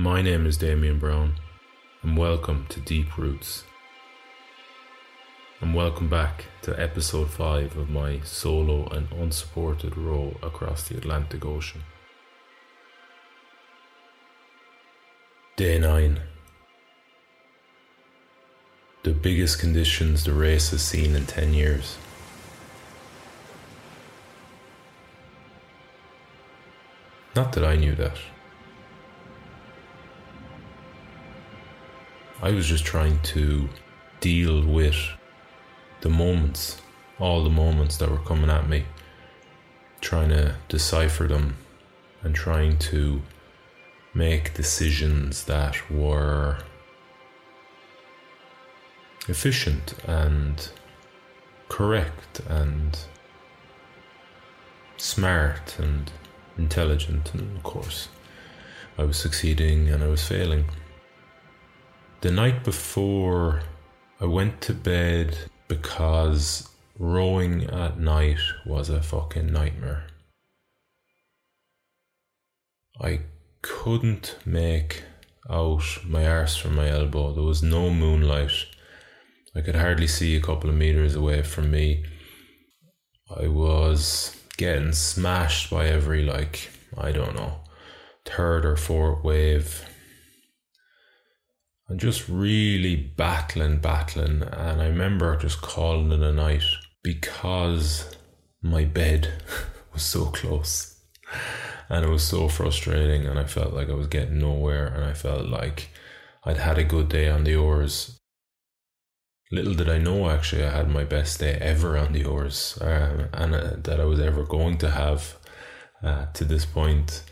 My name is Damien Brown, and welcome to Deep Roots. And welcome back to episode 5 of my solo and unsupported row across the Atlantic Ocean. Day 9. The biggest conditions the race has seen in 10 years. Not that I knew that. I was just trying to deal with the moments, all the moments that were coming at me, trying to decipher them and trying to make decisions that were efficient and correct and smart and intelligent, and of course, I was succeeding and I was failing. The night before, I went to bed because rowing at night was a fucking nightmare. I couldn't make out my arse from my elbow. There was no moonlight. I could hardly see a couple of meters away from me. I was getting smashed by every, like, I don't know, third or fourth wave and just really battling, battling. And I remember just calling it a night because my bed was so close and it was so frustrating. And I felt like I was getting nowhere. And I felt like I'd had a good day on the oars. Little did I know, actually, I had my best day ever on the oars um, and uh, that I was ever going to have uh, to this point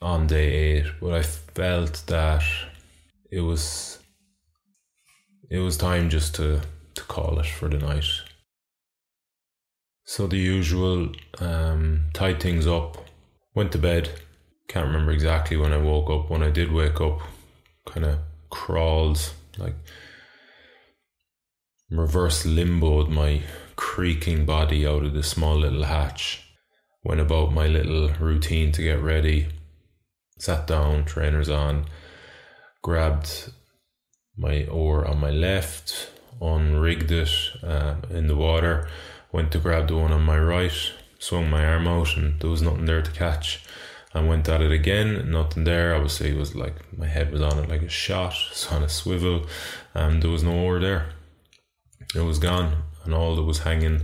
on day eight. But I felt that it was it was time just to, to call it for the night. So the usual, um, tied things up, went to bed. Can't remember exactly when I woke up. When I did wake up, kind of crawled, like reverse limboed my creaking body out of the small little hatch. Went about my little routine to get ready. Sat down, trainers on, grabbed my oar on my left, unrigged it uh, in the water, went to grab the one on my right, swung my arm out, and there was nothing there to catch. I went at it again, nothing there. Obviously, it was like my head was on it like a shot, it's on a swivel, and there was no oar there. It was gone, and all that was hanging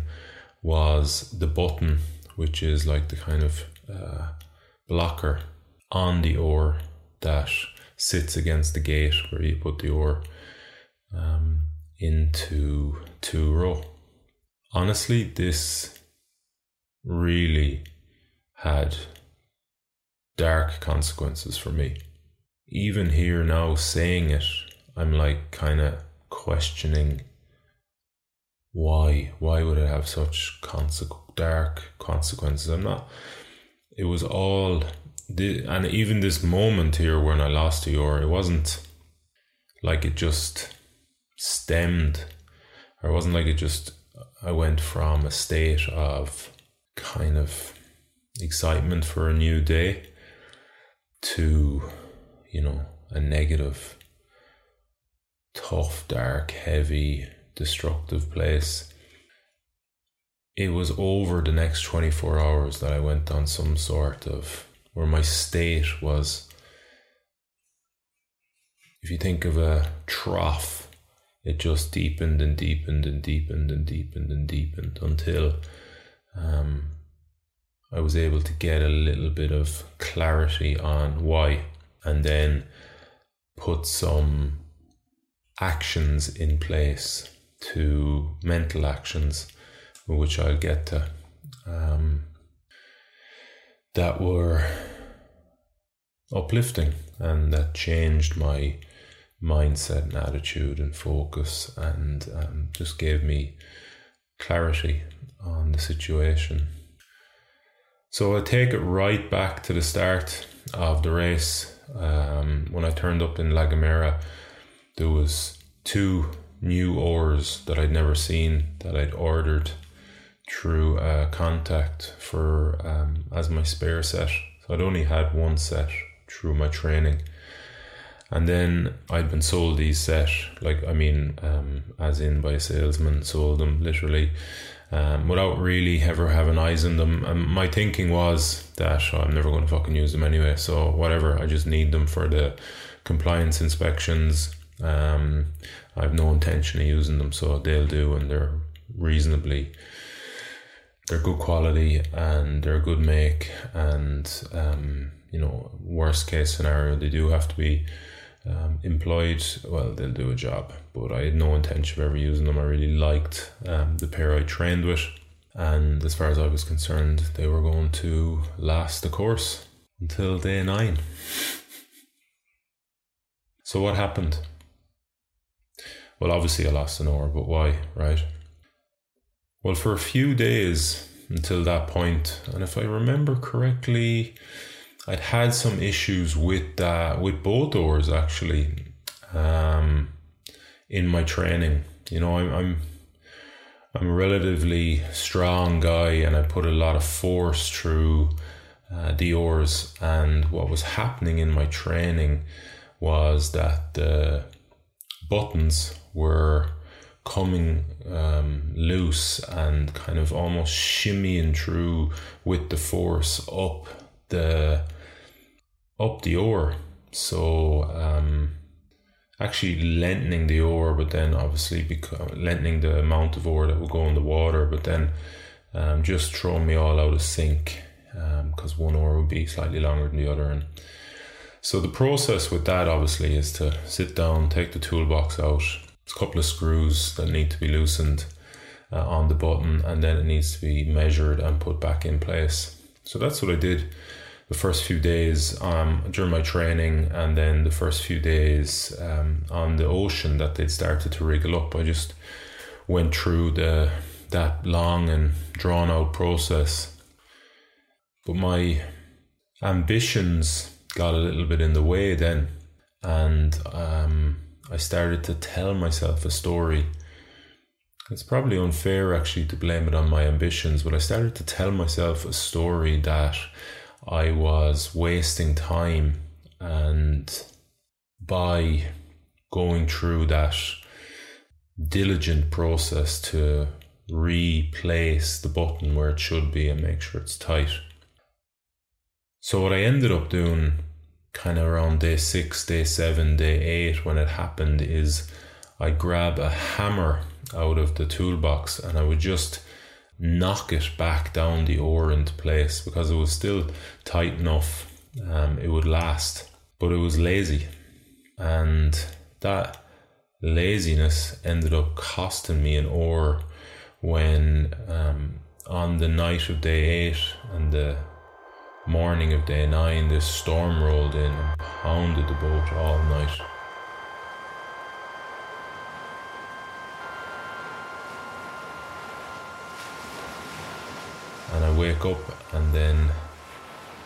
was the button, which is like the kind of uh, blocker on the oar that sits against the gate where you put the oar um, into two row. Honestly, this really had dark consequences for me. Even here now saying it, I'm like kind of questioning why why would it have such consequ- dark consequences i'm not it was all the, and even this moment here when i lost to your it wasn't like it just stemmed or it wasn't like it just i went from a state of kind of excitement for a new day to you know a negative tough dark heavy destructive place. It was over the next 24 hours that I went on some sort of where my state was. If you think of a trough, it just deepened and deepened and deepened and deepened and deepened until um, I was able to get a little bit of clarity on why, and then put some actions in place to mental actions, which I'll get to, um, that were uplifting and that changed my mindset and attitude and focus and um, just gave me clarity on the situation. So I take it right back to the start of the race. Um, when I turned up in La Gomera, there was two new oars that I'd never seen that I'd ordered through a contact for um, as my spare set. So I'd only had one set through my training. And then I'd been sold these set, like I mean, um, as in by a salesman, sold them literally, um, without really ever having eyes on them. And my thinking was that oh, I'm never going to fucking use them anyway. So whatever, I just need them for the compliance inspections. Um, I have no intention of using them, so they'll do, and they're reasonably. They're good quality and they're a good make, and um, you know, worst case scenario, they do have to be um, employed. Well, they'll do a job, but I had no intention of ever using them. I really liked um, the pair I trained with, and as far as I was concerned, they were going to last the course until day nine. So, what happened? Well, obviously, I lost an hour but why, right? Well, for a few days until that point, and if I remember correctly, I'd had some issues with that, with both oars actually, um, in my training. You know, I'm, I'm I'm a relatively strong guy, and I put a lot of force through uh, the oars. And what was happening in my training was that the buttons were coming um, loose and kind of almost shimmying through with the force up the up the oar. So um, actually lengthening the oar, but then obviously because lengthening the amount of oar that will go in the water, but then um, just throwing me all out of sync because um, one oar would be slightly longer than the other and so the process with that obviously is to sit down, take the toolbox out. A couple of screws that need to be loosened uh, on the button, and then it needs to be measured and put back in place. So that's what I did the first few days um, during my training, and then the first few days um, on the ocean that they'd started to wriggle up. I just went through the that long and drawn out process. But my ambitions got a little bit in the way then. And um, I started to tell myself a story. It's probably unfair actually to blame it on my ambitions, but I started to tell myself a story that I was wasting time. And by going through that diligent process to replace the button where it should be and make sure it's tight. So, what I ended up doing kind of around day six, day seven, day eight, when it happened, is I grab a hammer out of the toolbox and I would just knock it back down the oar into place because it was still tight enough. Um, it would last, but it was lazy, and that laziness ended up costing me an oar when um, on the night of day eight and the morning of day nine, this storm rolled in and pounded the boat all night. And I wake up, and then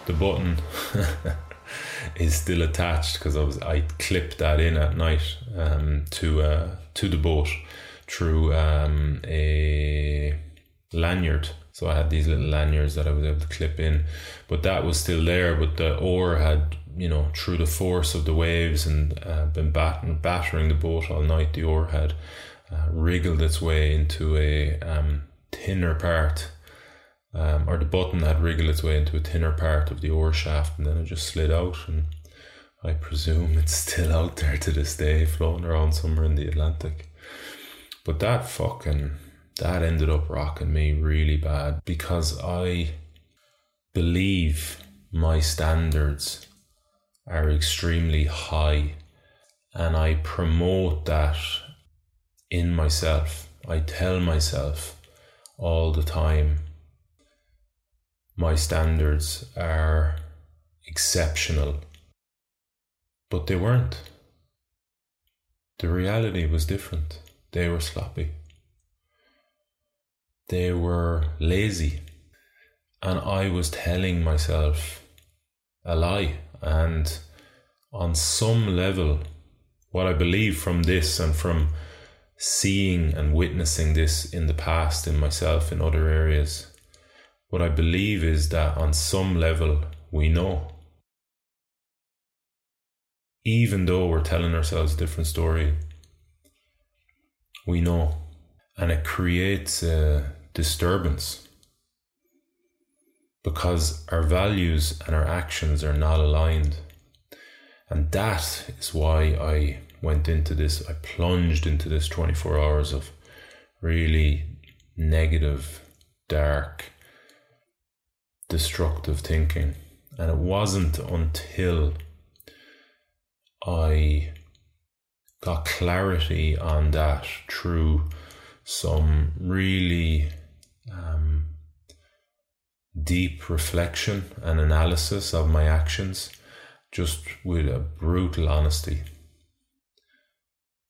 the button is still attached because I was I clipped that in at night um, to uh, to the boat through um, a lanyard. So I had these little lanyards that I was able to clip in, but that was still there. But the oar had, you know, through the force of the waves and uh, been battering, battering the boat all night. The oar had uh, wriggled its way into a um, thinner part, um, or the button had wriggled its way into a thinner part of the oar shaft, and then it just slid out. And I presume it's still out there to this day, floating around somewhere in the Atlantic. But that fucking that ended up rocking me really bad because I believe my standards are extremely high and I promote that in myself. I tell myself all the time my standards are exceptional, but they weren't. The reality was different. They were sloppy they were lazy. And I was telling myself a lie. And on some level, what I believe from this and from seeing and witnessing this in the past in myself in other areas, what I believe is that on some level we know. Even though we're telling ourselves a different story, we know. And it creates a disturbance because our values and our actions are not aligned. And that is why I went into this, I plunged into this 24 hours of really negative, dark, destructive thinking. And it wasn't until I got clarity on that through some really deep reflection and analysis of my actions, just with a brutal honesty.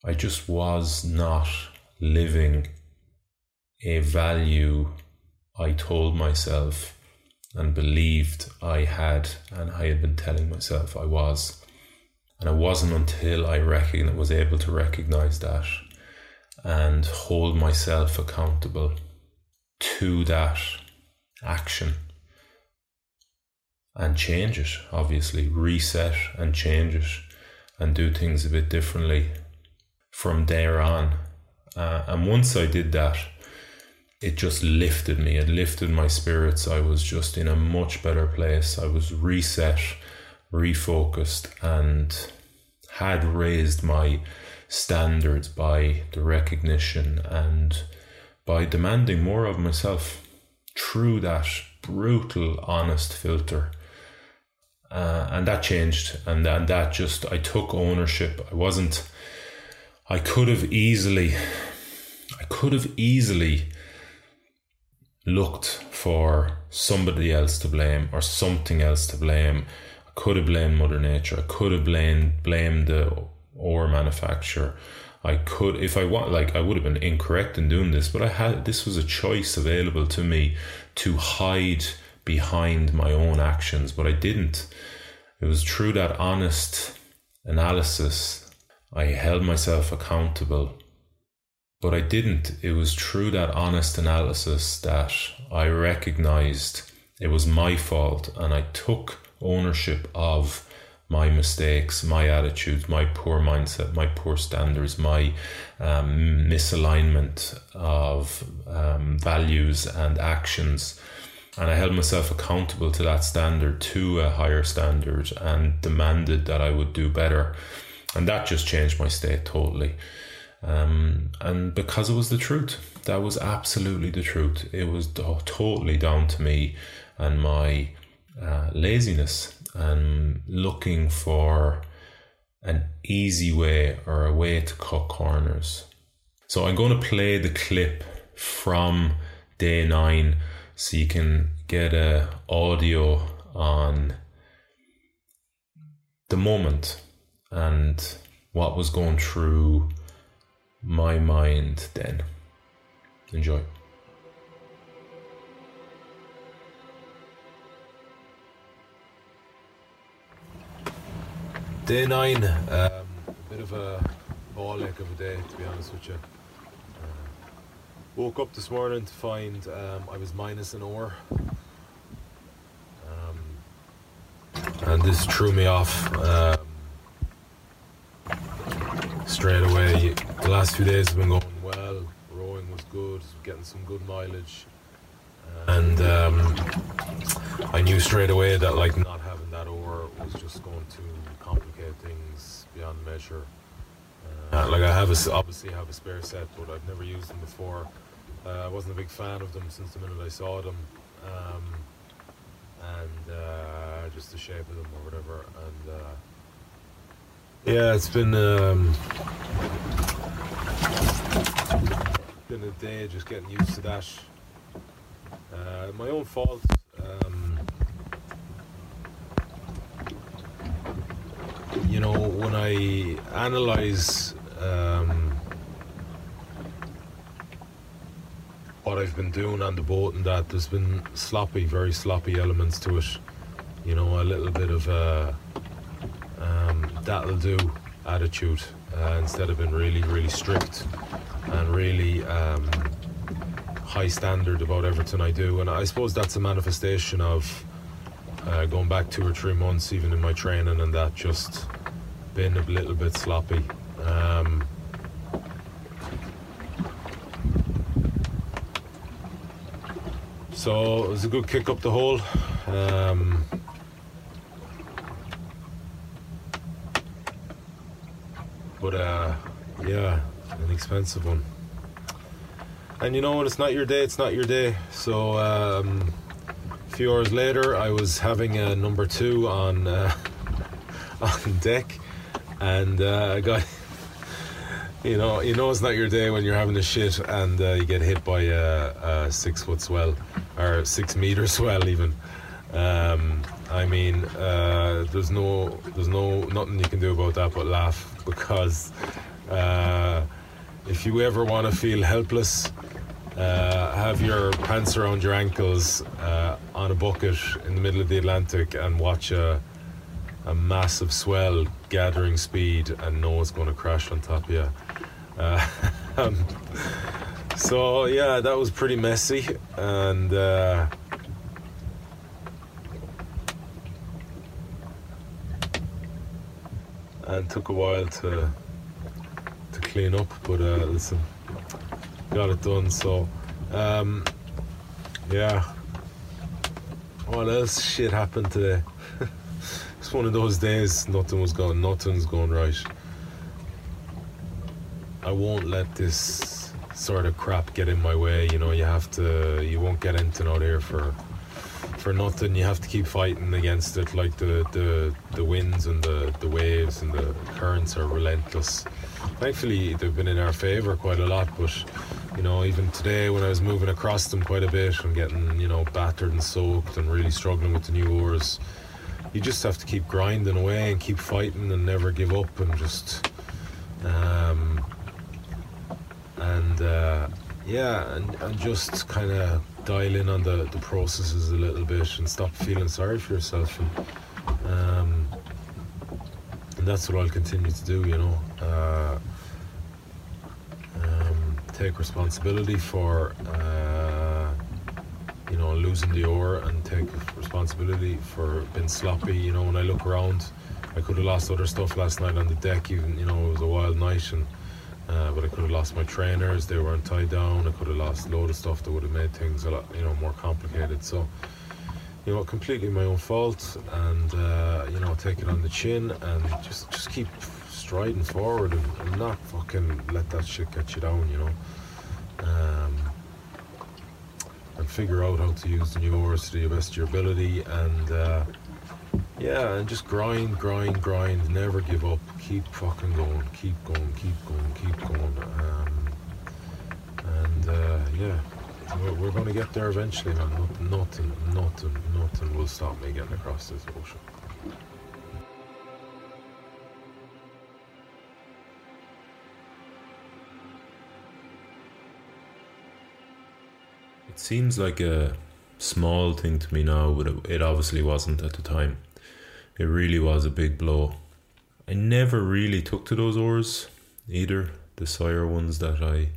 I just was not living a value I told myself and believed I had, and I had been telling myself I was. And it wasn't until I recogn- was able to recognize that and hold myself accountable to that action and change it, obviously, reset and change it and do things a bit differently from there on. Uh, and once I did that, it just lifted me. It lifted my spirits. I was just in a much better place. I was reset, refocused, and had raised my standards by the recognition and by demanding more of myself through that brutal, honest filter. Uh, and that changed, and, and that just, I took ownership. I wasn't, I could have easily, I could have easily looked for somebody else to blame or something else to blame. I could have blamed Mother Nature. I could have blamed blamed the oar manufacturer. I could, if I want, like, I would have been incorrect in doing this, but I had, this was a choice available to me to hide behind my own actions, but I didn't. It was through that honest analysis, I held myself accountable, but I didn't. It was through that honest analysis that I recognized it was my fault and I took ownership of my mistakes, my attitudes, my poor mindset, my poor standards, my um, misalignment of um, values and actions. And I held myself accountable to that standard, to a higher standard, and demanded that I would do better. And that just changed my state totally. Um, and because it was the truth, that was absolutely the truth. It was totally down to me and my uh, laziness and looking for an easy way or a way to cut corners. So I'm going to play the clip from day nine so you can get a audio on the moment and what was going through my mind then. Enjoy. Day nine, um, a bit of a ball ache of a day, to be honest with you. Woke up this morning to find um, I was minus an hour. Um, and this threw me off um, straight away. The last few days have been going well. Rowing was good, getting some good mileage. And um, I knew straight away that like not having that oar was just going to complicate things beyond measure. Uh, like I have a, obviously have a spare set, but I've never used them before. Uh, I wasn't a big fan of them since the minute I saw them, um, and uh, just the shape of them or whatever. And uh, yeah, it's been um, been a day just getting used to that. Uh, my own fault. Um, you know, when I analyze um, what I've been doing on the boat and that, there's been sloppy, very sloppy elements to it. You know, a little bit of a um, that'll do attitude uh, instead of being really, really strict and really um, high standard about everything I do. And I suppose that's a manifestation of uh, going back two or three months, even in my training, and that just been a little bit sloppy. Um, so it was a good kick up the hole. Um, but uh, yeah, an expensive one. And you know when it's not your day, it's not your day. So um, a few hours later, I was having a number two on uh, on deck, and uh, I got. You know, you know it's not your day when you're having a shit and uh, you get hit by a, a six foot swell or six meter swell even. Um, I mean, uh, there's no, there's no, nothing you can do about that but laugh because uh, if you ever want to feel helpless, uh, have your pants around your ankles uh, on a bucket in the middle of the Atlantic and watch a, a massive swell gathering speed and know it's going to crash on top of you. Uh, um, so yeah, that was pretty messy and. Uh, and took a while to to clean up. But uh, listen, got it done. So, um, yeah. What else shit happened today? it's one of those days. Nothing was going. Nothing's going right. I won't let this sort of crap get in my way. You know, you have to. You won't get anything out here for for nothing. You have to keep fighting against it. Like the the, the winds and the, the waves and the currents are relentless. Thankfully, they've been in our favour quite a lot. But you know, even today when I was moving across them quite a bit and getting you know battered and soaked and really struggling with the new oars, you just have to keep grinding away and keep fighting and never give up and just. Um, and uh, yeah, and, and just kind of dial in on the, the processes a little bit and stop feeling sorry for yourself. And, um, and that's what I'll continue to do, you know. Uh, um, take responsibility for, uh, you know, losing the oar and take responsibility for being sloppy. You know, when I look around, I could have lost other stuff last night on the deck, even, you know, it was a wild night and uh, but I could have lost my trainers; they weren't tied down. I could have lost a load of stuff that would have made things a lot, you know, more complicated. So, you know, completely my own fault, and uh, you know, take it on the chin and just just keep striding forward and, and, not fucking let that shit get you down. You know, um, and figure out how to use the new oars to the best of your ability and. Uh, yeah, and just grind, grind, grind. Never give up. Keep fucking going. Keep going. Keep going. Keep going. Um, and uh, yeah, We're, we're going to get there eventually, man. Nothing, nothing, nothing, will stop me getting across this ocean. It seems like a small thing to me now, but it obviously wasn't at the time. It really was a big blow. I never really took to those oars either, the Sawyer ones that I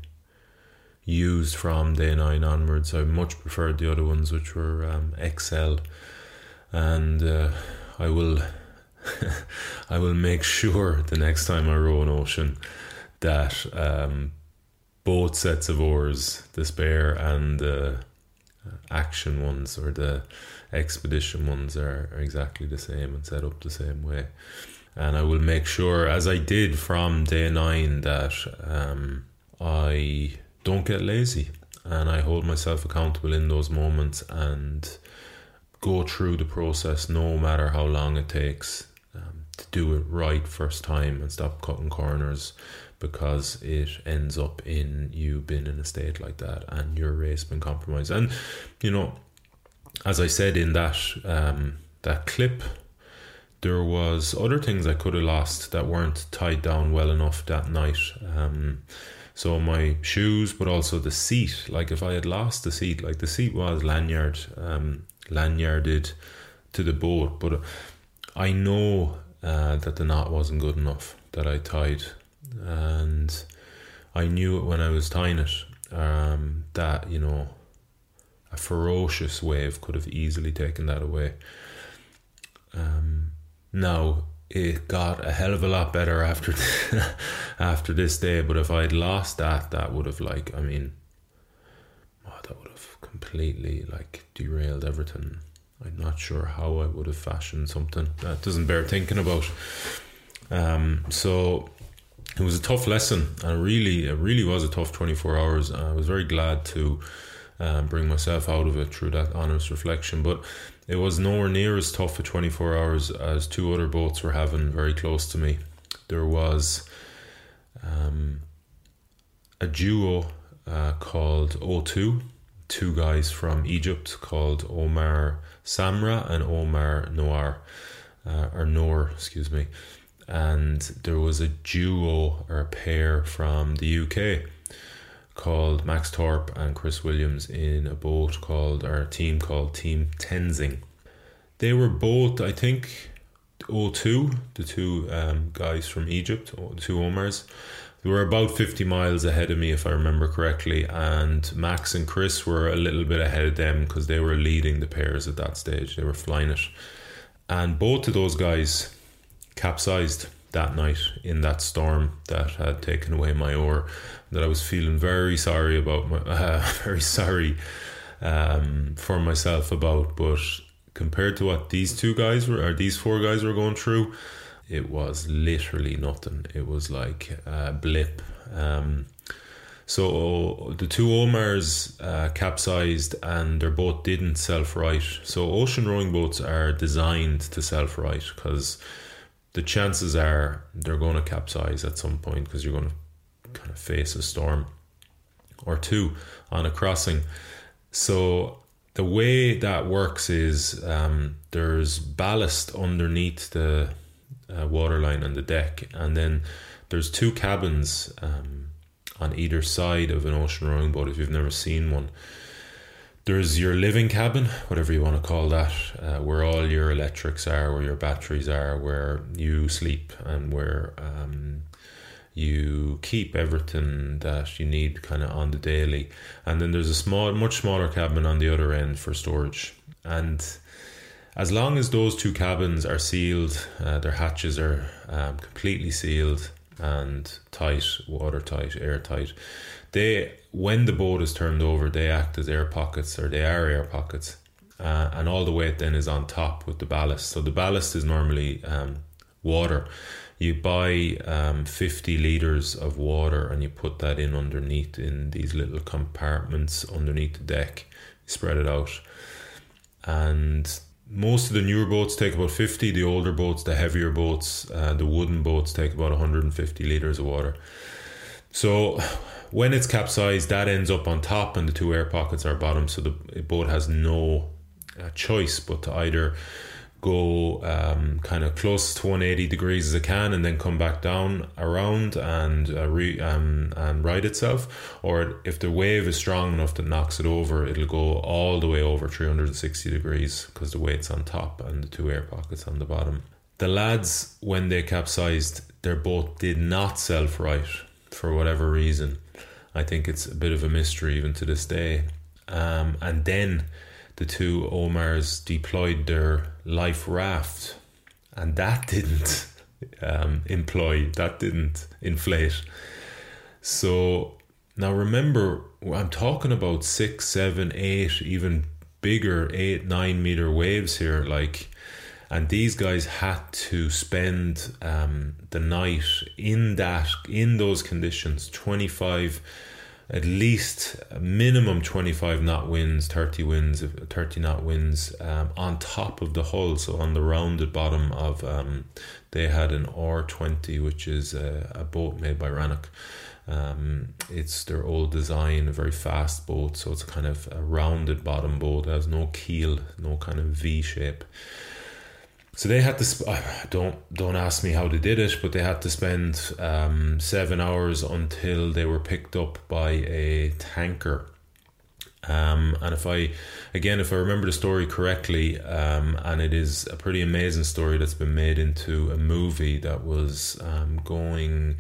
used from day nine onwards. I much preferred the other ones, which were um, XL, and uh, I will, I will make sure the next time I row an ocean that um, both sets of oars, the spare and the action ones or the expedition ones, are, are exactly the same and set up the same way. And I will make sure, as I did from day nine, that um, I don't get lazy and I hold myself accountable in those moments and go through the process no matter how long it takes um, to do it right first time and stop cutting corners because it ends up in you being in a state like that and your race being compromised. And you know, as I said in that um, that clip, there was other things I could have lost that weren't tied down well enough that night. Um, so my shoes, but also the seat. Like if I had lost the seat, like the seat was lanyard, um, lanyarded to the boat, but I know uh, that the knot wasn't good enough that I tied, and I knew it when I was tying it. Um, that you know, a ferocious wave could have easily taken that away. Um, now it got a hell of a lot better after after this day. But if I'd lost that, that would have like I mean, oh, that would have completely like derailed everything. I'm not sure how I would have fashioned something that doesn't bear thinking about. Um, so it was a tough lesson, and really, it really was a tough 24 hours. I was very glad to um, bring myself out of it through that honest reflection, but it was nowhere near as tough for 24 hours as two other boats were having very close to me. There was um, a duo uh, called O2, two guys from Egypt called Omar Samra and Omar Noir, uh, or Noor, excuse me. And there was a duo or a pair from the UK called Max Thorpe and Chris Williams in a boat called a team called Team Tenzing. They were both, I think, O2, the two um, guys from Egypt, the two Omars. They were about 50 miles ahead of me, if I remember correctly, and Max and Chris were a little bit ahead of them because they were leading the pairs at that stage. They were flying it. And both of those guys capsized that night in that storm that had taken away my oar that I was feeling very sorry about my uh, very sorry um, for myself about. But compared to what these two guys were or these four guys were going through it was literally nothing. It was like a blip. Um, so the two Omars uh, capsized and their boat didn't self right. So ocean rowing boats are designed to self right because the chances are they're going to capsize at some point because you're going to kind of face a storm or two on a crossing. So the way that works is um, there's ballast underneath the uh, waterline and the deck, and then there's two cabins um, on either side of an ocean rowing boat. If you've never seen one, there's your living cabin, whatever you want to call that, uh, where all your electrics are, where your batteries are, where you sleep, and where um, you keep everything that you need kind of on the daily. And then there's a small, much smaller cabin on the other end for storage. And as long as those two cabins are sealed, uh, their hatches are um, completely sealed and tight, watertight, airtight they when the boat is turned over, they act as air pockets or they are air pockets, uh, and all the weight then is on top with the ballast. So the ballast is normally um, water. You buy um, 50 liters of water and you put that in underneath in these little compartments underneath the deck. spread it out, and most of the newer boats take about 50. The older boats, the heavier boats, uh, the wooden boats take about 150 liters of water So when it's capsized, that ends up on top, and the two air pockets are bottom. So the boat has no uh, choice but to either go um, kind of close to 180 degrees as it can and then come back down around and uh, re, um, and ride itself or if the wave is strong enough that knocks it over it'll go all the way over 360 degrees because the weight's on top and the two air pockets on the bottom the lads when they capsized their boat did not self right for whatever reason i think it's a bit of a mystery even to this day um, and then the two Omars deployed their life raft, and that didn't um, employ, that didn't inflate. So now remember, I'm talking about six, seven, eight, even bigger, eight, nine meter waves here. Like, and these guys had to spend um, the night in that, in those conditions, 25 at least minimum 25 knot winds 30 winds 30 knot winds um, on top of the hull. So on the rounded bottom of um, they had an r20 which is a, a boat made by rannoch. Um, it's their old design a very fast boat. So it's kind of a rounded bottom boat. It has no keel no kind of v shape so they had to sp- don't don't ask me how they did it, but they had to spend um, seven hours until they were picked up by a tanker. Um, and if I, again, if I remember the story correctly, um, and it is a pretty amazing story that's been made into a movie that was um, going,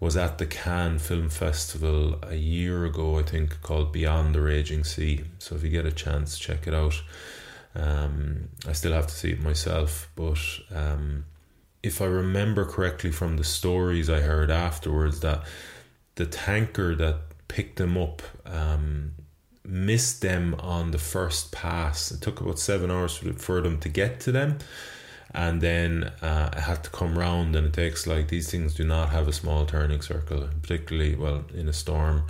was at the Cannes Film Festival a year ago, I think, called Beyond the Raging Sea. So if you get a chance, check it out. Um, I still have to see it myself, but um, if I remember correctly from the stories I heard afterwards, that the tanker that picked them up um, missed them on the first pass. It took about seven hours for them to get to them and then uh, I had to come round and it takes like these things do not have a small turning circle particularly well in a storm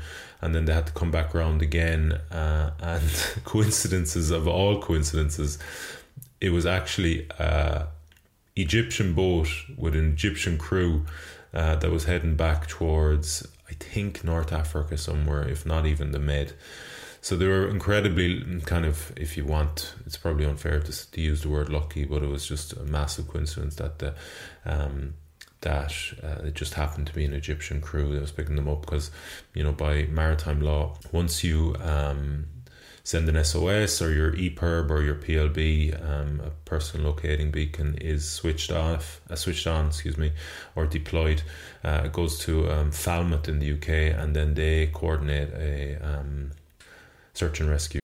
and then they had to come back around again uh, and coincidences of all coincidences it was actually a Egyptian boat with an Egyptian crew uh, that was heading back towards I think North Africa somewhere if not even the Med. So they were incredibly kind of, if you want, it's probably unfair to, to use the word lucky, but it was just a massive coincidence that the um, that uh, it just happened to be an Egyptian crew that was picking them up because, you know, by maritime law, once you um, send an SOS or your EPIRB or your PLB, um, a person locating beacon is switched off, uh, switched on, excuse me, or deployed. Uh, it goes to um, Falmouth in the UK, and then they coordinate a um, search and rescue.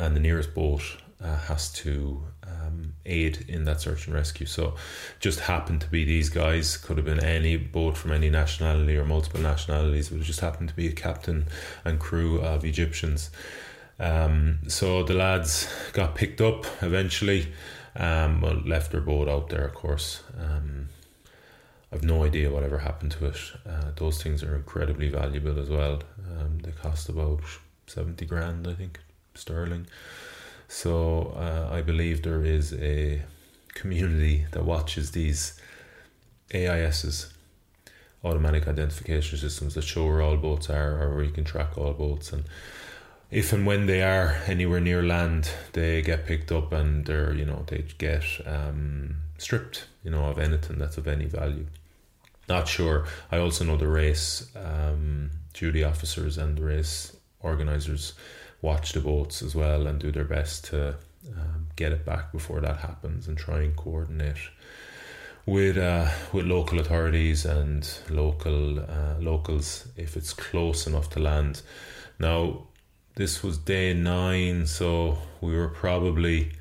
and the nearest boat uh, has to um, aid in that search and rescue. So, just happened to be these guys. Could have been any boat from any nationality or multiple nationalities, but it just happened to be a captain and crew of Egyptians. Um, so the lads got picked up eventually. Um, left their boat out there, of course. Um, I've no idea whatever happened to it. Uh, those things are incredibly valuable as well. Um, they cost about seventy grand, I think sterling. So uh, I believe there is a community that watches these AISs, automatic identification systems that show where all boats are or where you can track all boats. And if and when they are anywhere near land, they get picked up and they're you know they get um, stripped you know of anything that's of any value. Not sure. I also know the race um, duty officers and the race organizers watch the boats as well and do their best to um, get it back before that happens and try and coordinate with uh, with local authorities and local uh, locals if it's close enough to land. Now, this was day nine, so we were probably,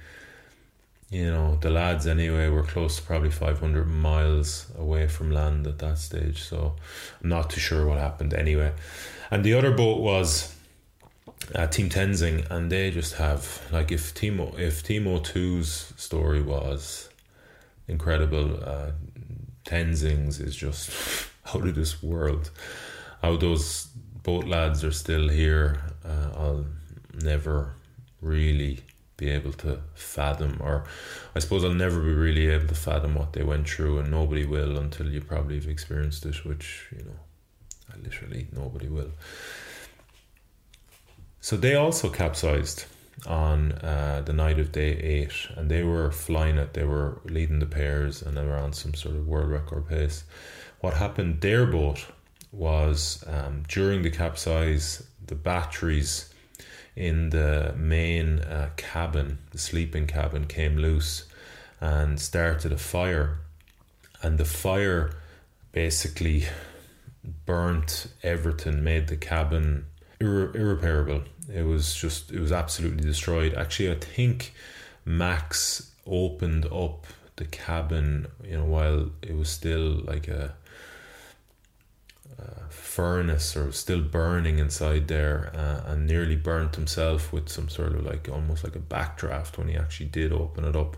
you know, the lads anyway were close to probably five hundred miles away from land at that stage. So I'm not too sure what happened anyway. And the other boat was uh, Team Tenzing, and they just have like if Timo if Team O2's story was incredible, uh, Tenzing's is just out of this world. How those boat lads are still here, uh, I'll never really be able to fathom, or I suppose I'll never be really able to fathom what they went through, and nobody will until you probably have experienced it, which you know, literally nobody will. So they also capsized on uh, the night of day eight, and they were flying it. They were leading the pairs, and they were on some sort of world record pace. What happened? Their boat was um, during the capsize, the batteries in the main uh, cabin, the sleeping cabin, came loose and started a fire, and the fire basically burnt everything, made the cabin irre- irreparable. It was just, it was absolutely destroyed. Actually, I think Max opened up the cabin, you know, while it was still like a, a furnace or still burning inside there, uh, and nearly burnt himself with some sort of like almost like a backdraft when he actually did open it up.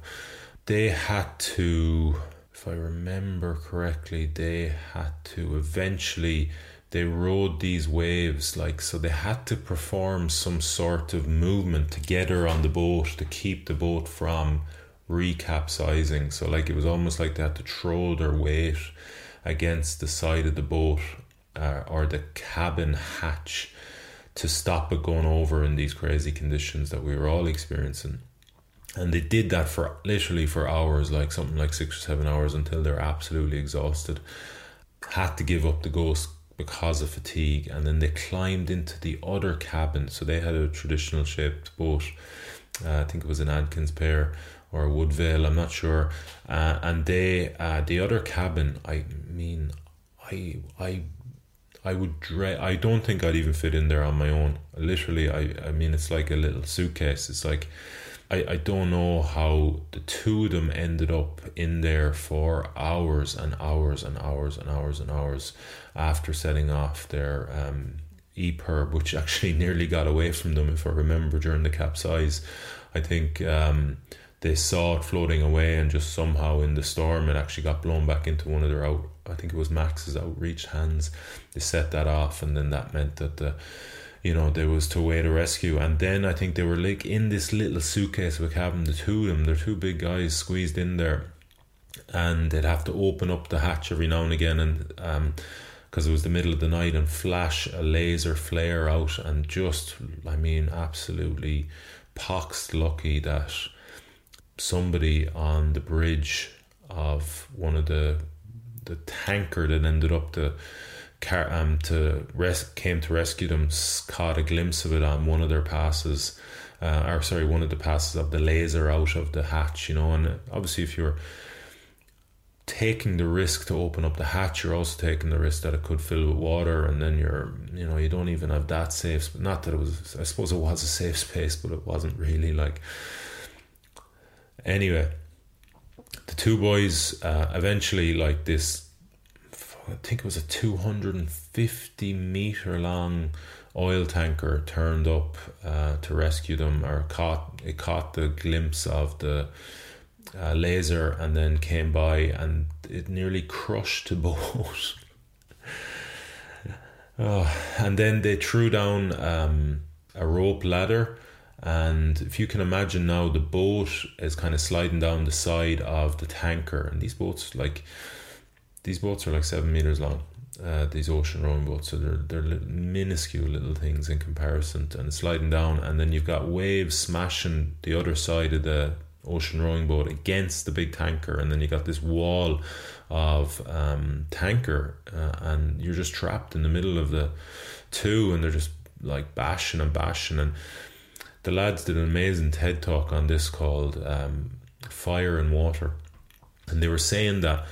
They had to, if I remember correctly, they had to eventually they rode these waves like so they had to perform some sort of movement together on the boat to keep the boat from recapsizing. So like it was almost like they had to throw their weight against the side of the boat uh, or the cabin hatch to stop it going over in these crazy conditions that we were all experiencing. And they did that for literally for hours like something like six or seven hours until they're absolutely exhausted. Had to give up the ghost because of fatigue, and then they climbed into the other cabin. So they had a traditional shaped boat. Uh, I think it was an Adkins pair or a Woodvale. I'm not sure. Uh, and they, uh, the other cabin. I mean, I, I, I would dread. I don't think I'd even fit in there on my own. Literally, I, I mean, it's like a little suitcase. It's like I, I don't know how the two of them ended up in there for hours and hours and hours and hours and hours after setting off their um, EPIRB, which actually nearly got away from them, if I remember, during the capsize. I think um, they saw it floating away, and just somehow in the storm, it actually got blown back into one of their out. I think it was Max's outreach hands. They set that off, and then that meant that the you know, there was to wait a rescue. And then I think they were like in this little suitcase with having the two of them, they're two big guys squeezed in there. And they'd have to open up the hatch every now and again and um because it was the middle of the night and flash a laser flare out and just I mean absolutely pox lucky that somebody on the bridge of one of the the tanker that ended up the um, to res- came to rescue them caught a glimpse of it on one of their passes, uh, or sorry, one of the passes of the laser out of the hatch. You know, and obviously if you're taking the risk to open up the hatch, you're also taking the risk that it could fill with water, and then you're, you know, you don't even have that safe. Not that it was, I suppose it was a safe space, but it wasn't really like. Anyway, the two boys uh, eventually like this I think it was a 250 meter long oil tanker turned up uh, to rescue them or caught it caught the glimpse of the uh, laser and then came by and it nearly crushed the boat. Oh, and then they threw down um, a rope ladder and if you can imagine now the boat is kind of sliding down the side of the tanker and these boats like these boats are like seven meters long uh, these ocean rowing boats. So they're they're minuscule little things in comparison, to, and sliding down, and then you've got waves smashing the other side of the ocean rowing boat against the big tanker, and then you got this wall of um, tanker, uh, and you're just trapped in the middle of the two, and they're just like bashing and bashing, and the lads did an amazing TED talk on this called um, "Fire and Water," and they were saying that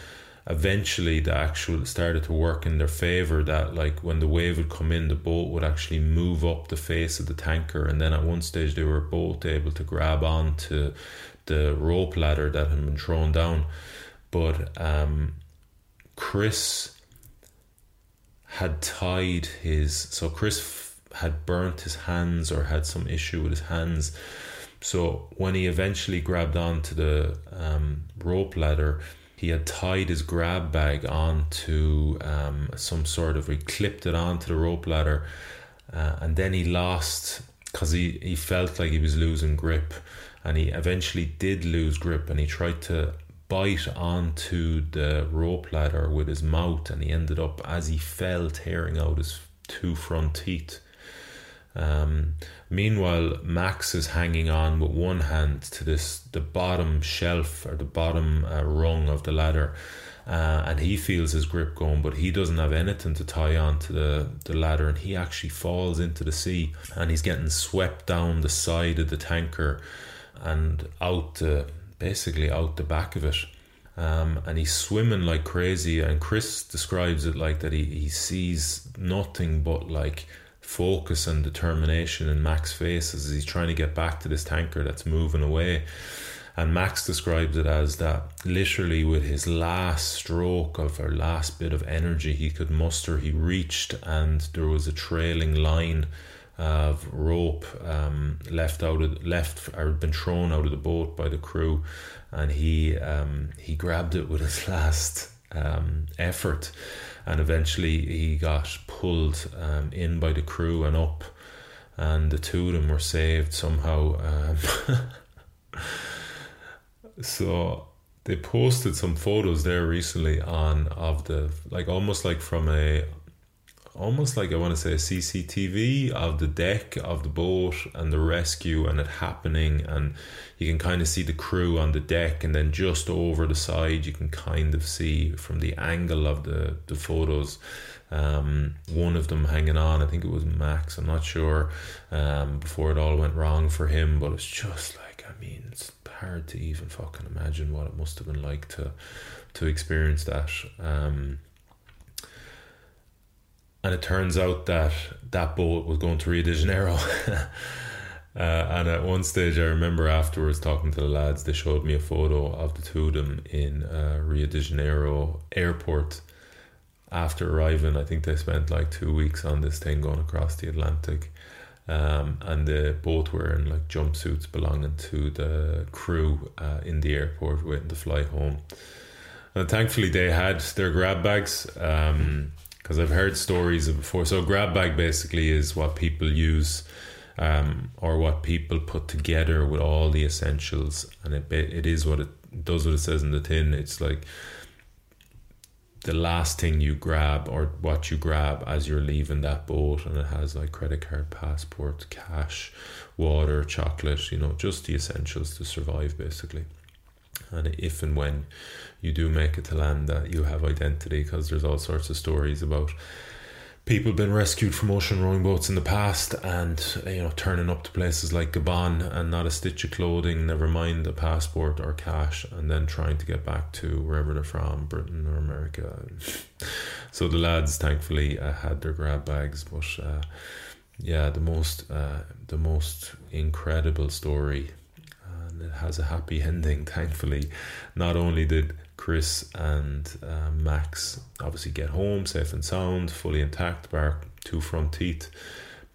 eventually the actual started to work in their favor that like when the wave would come in the boat would actually move up the face of the tanker. And then at one stage they were both able to grab on to the rope ladder that had been thrown down. But um, chris had tied his so chris f- had burnt his hands or had some issue with his hands. So when he eventually grabbed onto the um, rope ladder he had tied his grab bag onto um, some sort of he clipped it onto the rope ladder uh, and then he lost because he, he felt like he was losing grip and he eventually did lose grip and he tried to bite onto the rope ladder with his mouth and he ended up as he fell tearing out his two front teeth um, meanwhile, Max is hanging on with one hand to this the bottom shelf or the bottom uh, rung of the ladder, uh, and he feels his grip going, but he doesn't have anything to tie on to the, the ladder, and he actually falls into the sea, and he's getting swept down the side of the tanker, and out the basically out the back of it. Um, and he's swimming like crazy. And Chris describes it like that he, he sees nothing but like focus and determination in Max's face as he's trying to get back to this tanker that's moving away. And Max describes it as that literally with his last stroke of or last bit of energy he could muster, he reached and there was a trailing line of rope um, left out of left or been thrown out of the boat by the crew, and he um, he grabbed it with his last um, effort and eventually he got pulled um, in by the crew and up, and the two of them were saved somehow. Um, so they posted some photos there recently on of the like almost like from a almost like I want to say a CCTV of the deck of the boat and the rescue and it happening and you can kind of see the crew on the deck and then just over the side you can kind of see from the angle of the the photos um, one of them hanging on I think it was Max I'm not sure um, before it all went wrong for him but it's just like I mean it's hard to even fucking imagine what it must have been like to to experience that um, and it turns out that that boat was going to Rio de Janeiro. uh, and at one stage, I remember afterwards talking to the lads, they showed me a photo of the two of them in uh, Rio de Janeiro airport after arriving. I think they spent like two weeks on this thing going across the Atlantic. Um, and they both in like jumpsuits belonging to the crew uh, in the airport waiting to fly home. And thankfully, they had their grab bags. Um, because I've heard stories of before. So grab bag basically is what people use, um, or what people put together with all the essentials, and it it is what it does what it says in the tin. It's like the last thing you grab or what you grab as you're leaving that boat, and it has like credit card, passport, cash, water, chocolate. You know, just the essentials to survive basically. And if and when you do make it to land that you have identity because there's all sorts of stories about people being rescued from ocean rowing boats in the past and you know turning up to places like Gabon and not a stitch of clothing never mind a passport or cash and then trying to get back to wherever they're from Britain or America. So the lads thankfully uh, had their grab bags but uh, yeah the most uh, the most incredible story it has a happy ending thankfully not only did Chris and uh, Max obviously get home safe and sound, fully intact, bar two front teeth.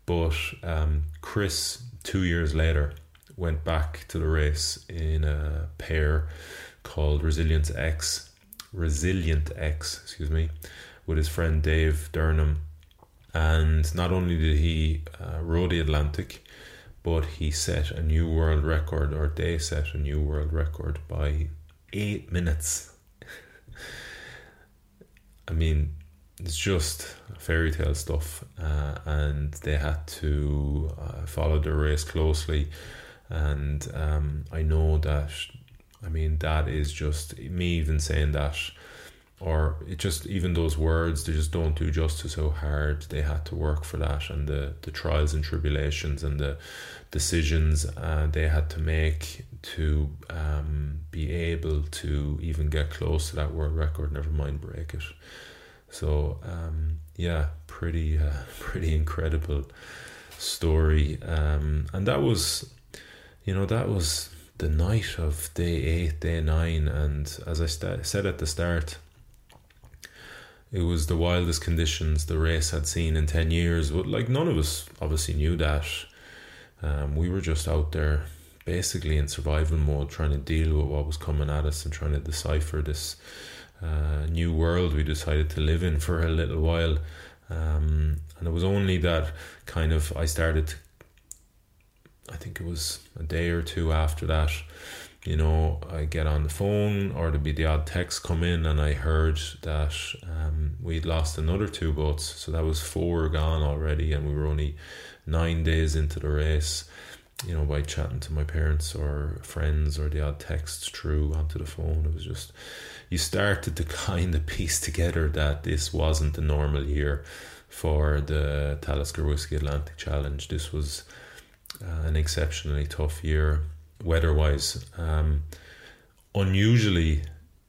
But um, Chris, two years later, went back to the race in a pair called Resilience X, Resilient X, excuse me, with his friend Dave Durnham. And not only did he uh, row the Atlantic, but he set a new world record, or they set a new world record by eight minutes I mean, it's just fairy tale stuff, uh, and they had to uh, follow the race closely. And um, I know that, I mean, that is just me even saying that, or it just even those words they just don't do justice how hard they had to work for that, and the the trials and tribulations and the decisions uh, they had to make to um, be able to even get close to that world record, never mind break it. So um, yeah, pretty uh, pretty incredible story, um, and that was, you know, that was the night of day eight, day nine, and as I st- said at the start, it was the wildest conditions the race had seen in ten years. But like none of us obviously knew that. Um, we were just out there basically in survival mode, trying to deal with what was coming at us and trying to decipher this uh, new world we decided to live in for a little while. Um, and it was only that kind of I started, I think it was a day or two after that, you know, I get on the phone or there'd be the odd text come in, and I heard that um, we'd lost another two boats. So that was four gone already, and we were only nine days into the race you know, by chatting to my parents or friends or the odd texts through onto the phone. It was just, you started to kind of piece together that this wasn't a normal year for the Talisker Whisky Atlantic Challenge. This was uh, an exceptionally tough year weather wise. Um, unusually,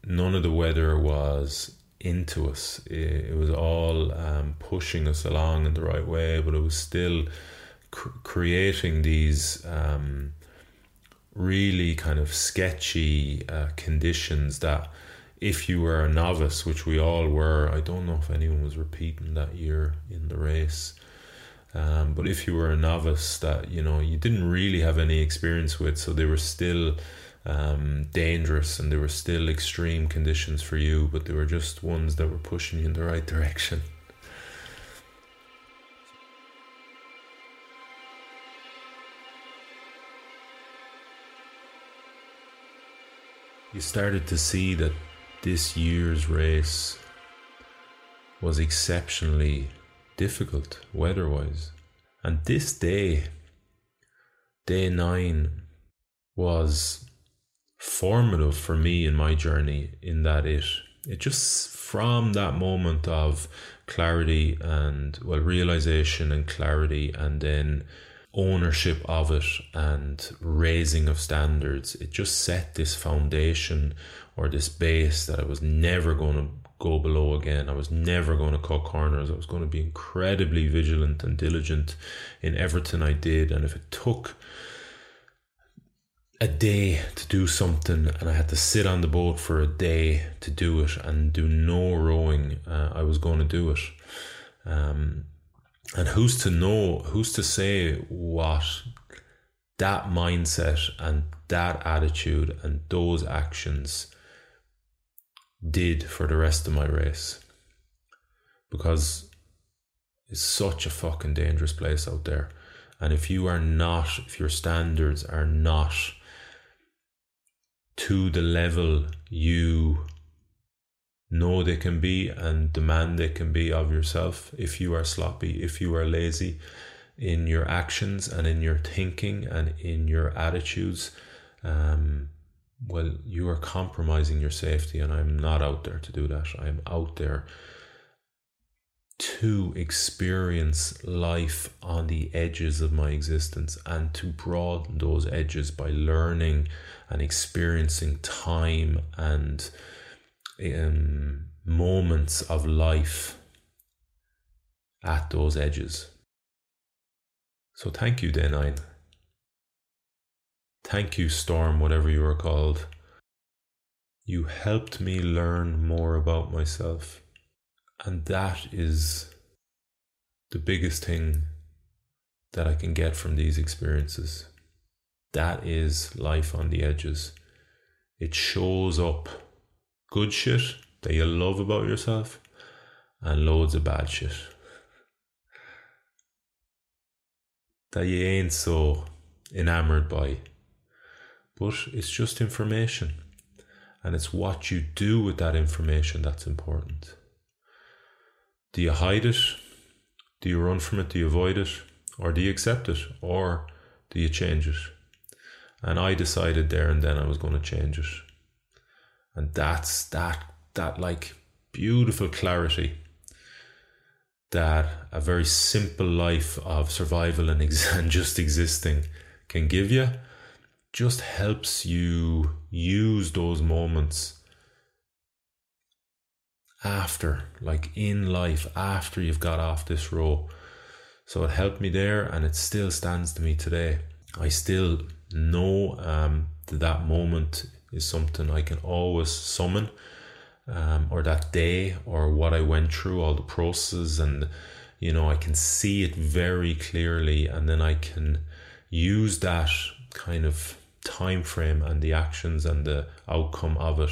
none of the weather was into us. It, it was all um, pushing us along in the right way, but it was still cr- creating these um, really kind of sketchy uh, conditions that if you were a novice, which we all were, I don't know if anyone was repeating that year in the race. Um, but if you were a novice that you know you didn't really have any experience with, so they were still um, dangerous and they were still extreme conditions for you, but they were just ones that were pushing you in the right direction. you started to see that this year's race was exceptionally difficult weather wise. And this day, day nine, was formative for me in my journey in that it it just from that moment of clarity and well realization and clarity and then ownership of it and raising of standards, it just set this foundation or this base that I was never going to go below again. I was never going to cut corners. I was going to be incredibly vigilant and diligent in everything I did. And if it took a day to do something and I had to sit on the boat for a day to do it and do no rowing, uh, I was going to do it. Um, and who's to know, who's to say what that mindset and that attitude and those actions did for the rest of my race? Because it's such a fucking dangerous place out there. And if you are not, if your standards are not to the level you know they can be and demand they can be of yourself if you are sloppy, if you are lazy in your actions and in your thinking and in your attitudes. Um, well, you are compromising your safety, and I'm not out there to do that. I am out there to experience life on the edges of my existence and to broaden those edges by learning and experiencing time and um, moments of life at those edges. So thank you, Day 9. Thank you, Storm, whatever you are called. You helped me learn more about myself. And that is the biggest thing that I can get from these experiences. That is life on the edges. It shows up good shit that you love about yourself and loads of bad shit that you ain't so enamored by. But it's just information, and it's what you do with that information that's important. Do you hide it? Do you run from it? Do you avoid it? Or do you accept it? Or do you change it? And I decided there and then I was going to change it. And that's that, that like beautiful clarity that a very simple life of survival and, ex- and just existing can give you just helps you use those moments after, like in life, after you've got off this row. So it helped me there and it still stands to me today. I still know um, that that moment is something I can always summon, um, or that day, or what I went through, all the processes, and you know, I can see it very clearly, and then I can use that kind of time frame and the actions and the outcome of it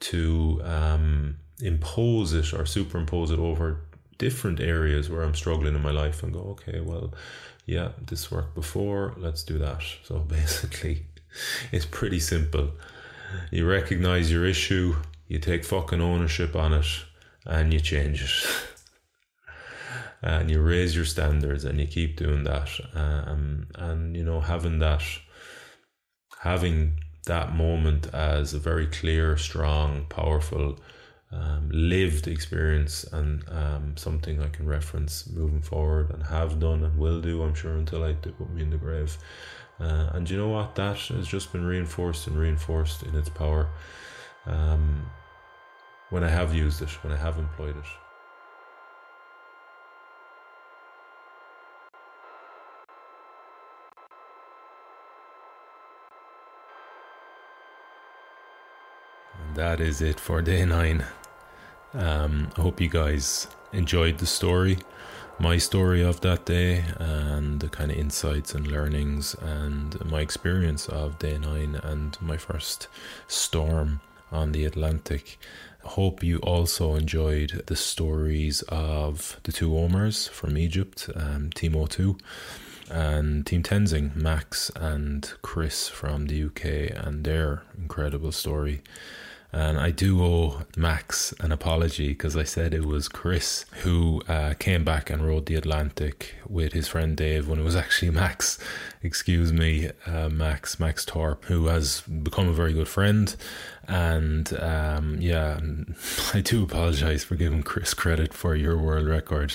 to um, impose it or superimpose it over different areas where I'm struggling in my life and go, okay, well, yeah, this worked before, let's do that. So basically, it's pretty simple. You recognize your issue, you take fucking ownership on it, and you change it. and you raise your standards and you keep doing that. Um, and, you know, having that, having that moment as a very clear, strong, powerful, um, lived experience and um, something I can reference moving forward and have done and will do, I'm sure, until I do put me in the grave. Uh, and you know what? That has just been reinforced and reinforced in its power um, when I have used it, when I have employed it. That is it for day nine. Um, I hope you guys enjoyed the story, my story of that day, and the kind of insights and learnings and my experience of day nine and my first storm on the Atlantic. Hope you also enjoyed the stories of the two Omars from Egypt, um, Team O2, and Team Tenzing, Max and Chris from the UK, and their incredible story. And I do owe Max an apology because I said it was Chris who uh, came back and rode the Atlantic with his friend Dave when it was actually Max. Excuse me, uh, Max, Max Torp, who has become a very good friend. And um, yeah, I do apologize for giving Chris credit for your world record.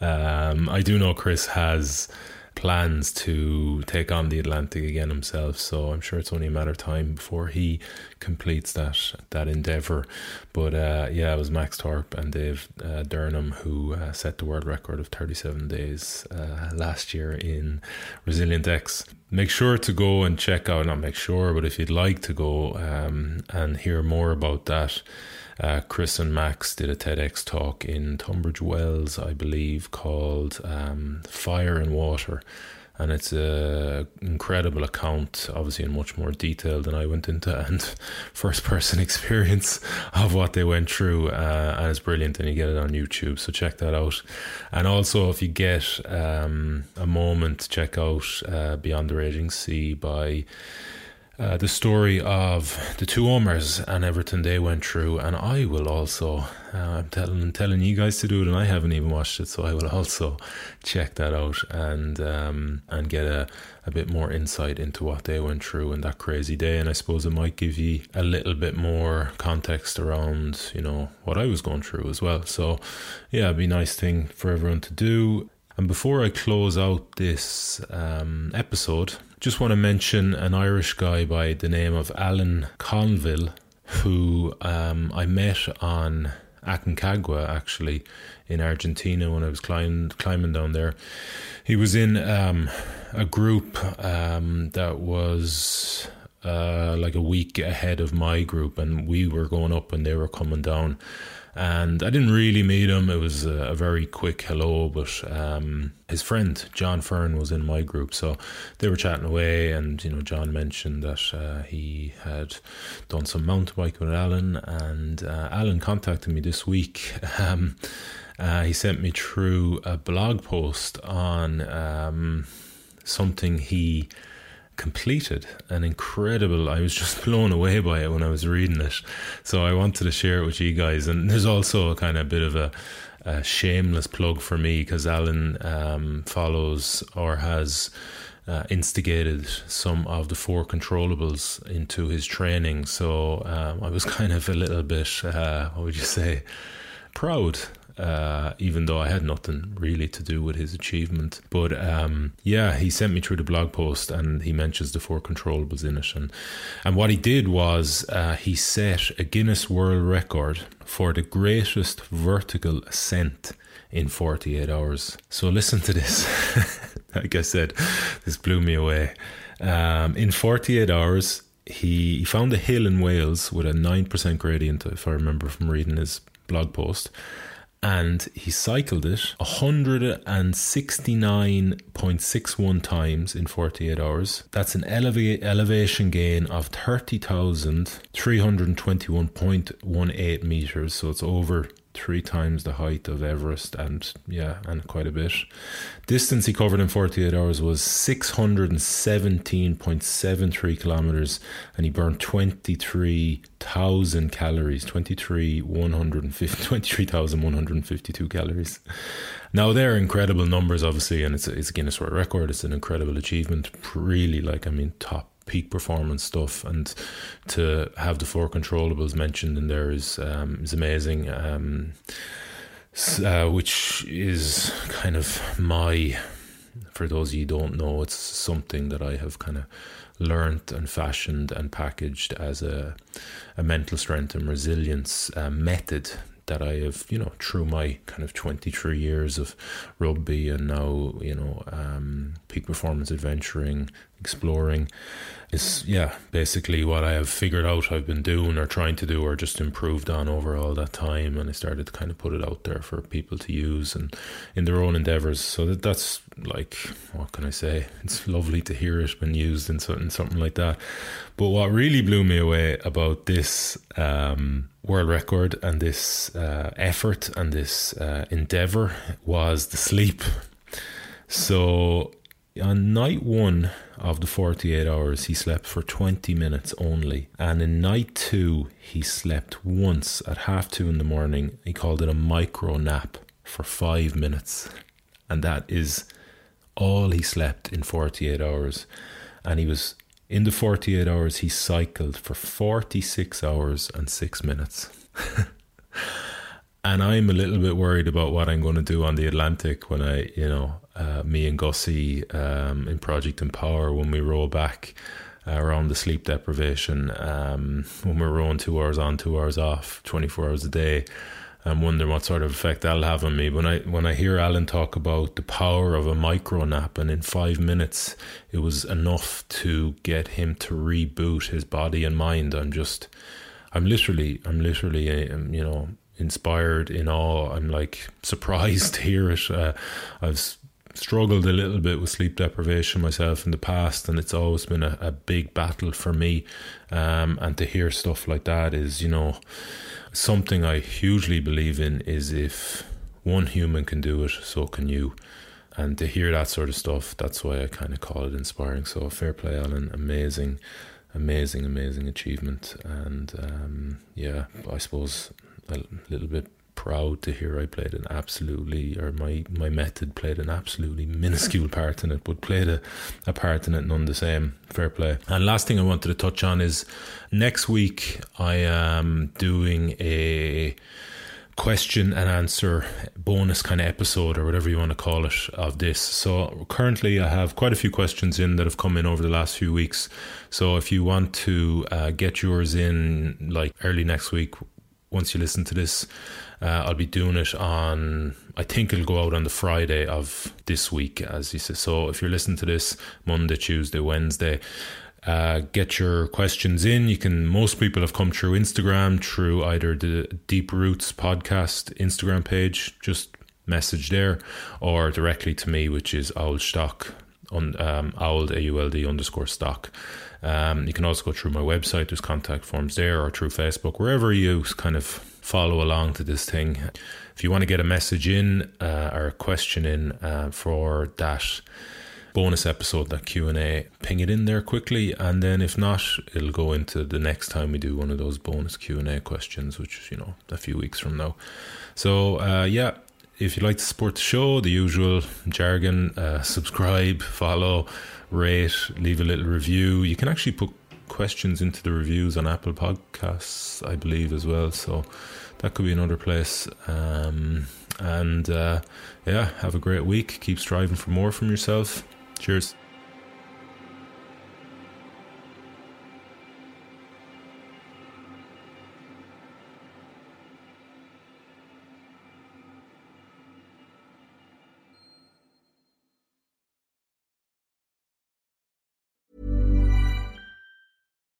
Um, I do know Chris has plans to take on the Atlantic again himself. So I'm sure it's only a matter of time before he completes that that endeavor. But uh, yeah, it was Max Torp and Dave uh, Durnham who uh, set the world record of 37 days uh, last year in Resilient X. Make sure to go and check out. Not make sure, but if you'd like to go um, and hear more about that. Uh, Chris and Max did a TEDx talk in Tunbridge Wells, I believe, called um, Fire and Water. And it's an incredible account, obviously in much more detail than I went into, and first person experience of what they went through. Uh, and it's brilliant, and you get it on YouTube. So check that out. And also, if you get um, a moment, check out uh, Beyond the Raging Sea by uh, the story of the two Omars and everything they went through, and I will also. Uh, I'm telling telling you guys to do it, and I haven't even watched it, so I will also check that out and um, and get a, a bit more insight into what they went through in that crazy day. And I suppose it might give you a little bit more context around you know what I was going through as well. So yeah, it'd be a nice thing for everyone to do. And before I close out this um, episode, just want to mention an Irish guy by the name of Alan Colville, who um, I met on Aconcagua actually in Argentina when I was climbing climbing down there. He was in um, a group um, that was uh, like a week ahead of my group, and we were going up and they were coming down and I didn't really meet him. It was a, a very quick hello, but um, his friend John Fern was in my group, so they were chatting away, and you know John mentioned that uh, he had done some mountain biking with Alan, and uh, Alan contacted me this week. Um, uh, he sent me through a blog post on um, something he completed an incredible i was just blown away by it when i was reading it so i wanted to share it with you guys and there's also a kind of bit of a a shameless plug for me because Alan um, follows or has uh, instigated some of the four controllables into his training. So um, I was kind of a little bit, uh, what would you say, proud. Uh, even though I had nothing really to do with his achievement, but um, yeah, he sent me through the blog post and he mentions the four controllables in it, and and what he did was uh, he set a Guinness World Record for the greatest vertical ascent in 48 hours. So listen to this. like I said, this blew me away. Um, in 48 hours, he, he found a hill in Wales with a 9% gradient, if I remember from reading his blog post. And he cycled it 169.61 times in 48 hours. That's an eleva- elevation gain of 30,321.18 meters. So it's over three times the height of Everest and yeah, and quite a bit. Distance he covered in 48 hours was 617.73 kilometers and he burned 23,000 calories, 23,150 23,152 calories. Now they're incredible numbers obviously and it's a, it's a Guinness World Record, it's an incredible achievement, really like I mean top peak performance stuff and to have the four controllables mentioned in there is um, is amazing um, uh, which is kind of my for those of you don't know it's something that I have kind of learnt and fashioned and packaged as a, a mental strength and resilience uh, method that I have, you know, through my kind of 23 years of rugby and now, you know, um, peak performance adventuring, exploring, is, yeah, basically what I have figured out I've been doing or trying to do or just improved on over all that time. And I started to kind of put it out there for people to use and in their own endeavors. So that that's like, what can I say? It's lovely to hear it when used in something, something like that. But what really blew me away about this, um, world record and this uh, effort and this uh, endeavor was the sleep. So on night one of the 48 hours, he slept for 20 minutes only. And in night two, he slept once at half two in the morning. He called it a micro nap for five minutes. And that is all he slept in 48 hours. And he was in the 48 hours, he cycled for 46 hours and six minutes. and I'm a little bit worried about what I'm going to do on the Atlantic when I, you know, uh, me and Gussie um, in Project Empower when we roll back uh, around the sleep deprivation, um, when we're rowing two hours on, two hours off, 24 hours a day. I'm wondering what sort of effect that'll have on me. When I when I hear Alan talk about the power of a micro nap, and in five minutes it was enough to get him to reboot his body and mind. I'm just, I'm literally, I'm literally, um, you know, inspired in awe. I'm like surprised to hear it. Uh, I've struggled a little bit with sleep deprivation myself in the past, and it's always been a, a big battle for me. Um, and to hear stuff like that is, you know something I hugely believe in is if one human can do it, so can you. And to hear that sort of stuff, that's why I kind of call it inspiring. So fair play, Alan. Amazing, amazing, amazing achievement. And um, yeah, I suppose a little bit proud to hear I played an absolutely, or my, my method played an absolutely minuscule part in it, but played a, a part in it none the same. Fair play. And last thing I wanted to touch on is next week I am doing a question and answer bonus kind of episode or whatever you want to call it of this. So currently I have quite a few questions in that have come in over the last few weeks. So if you want to uh, get yours in like early next week, once you listen to this, uh, I'll be doing it on, I think it'll go out on the Friday of this week, as you say. So if you're listening to this Monday, Tuesday, Wednesday, uh, get your questions in. You can, most people have come through Instagram, through either the Deep Roots podcast Instagram page, just message there, or directly to me, which is Auld Stock, on um, Auld, A-U-L-D underscore stock. Um, you can also go through my website, there's contact forms there, or through Facebook, wherever you kind of follow along to this thing. If you want to get a message in uh, or a question in uh, for that bonus episode, that Q and A, ping it in there quickly, and then if not, it'll go into the next time we do one of those bonus Q and A questions, which is you know a few weeks from now. So uh, yeah, if you'd like to support the show, the usual jargon, uh, subscribe, follow, rate, leave a little review. You can actually put questions into the reviews on Apple Podcasts, I believe, as well. So that could be another place. Um, and uh, yeah, have a great week. Keep striving for more from yourself. Cheers.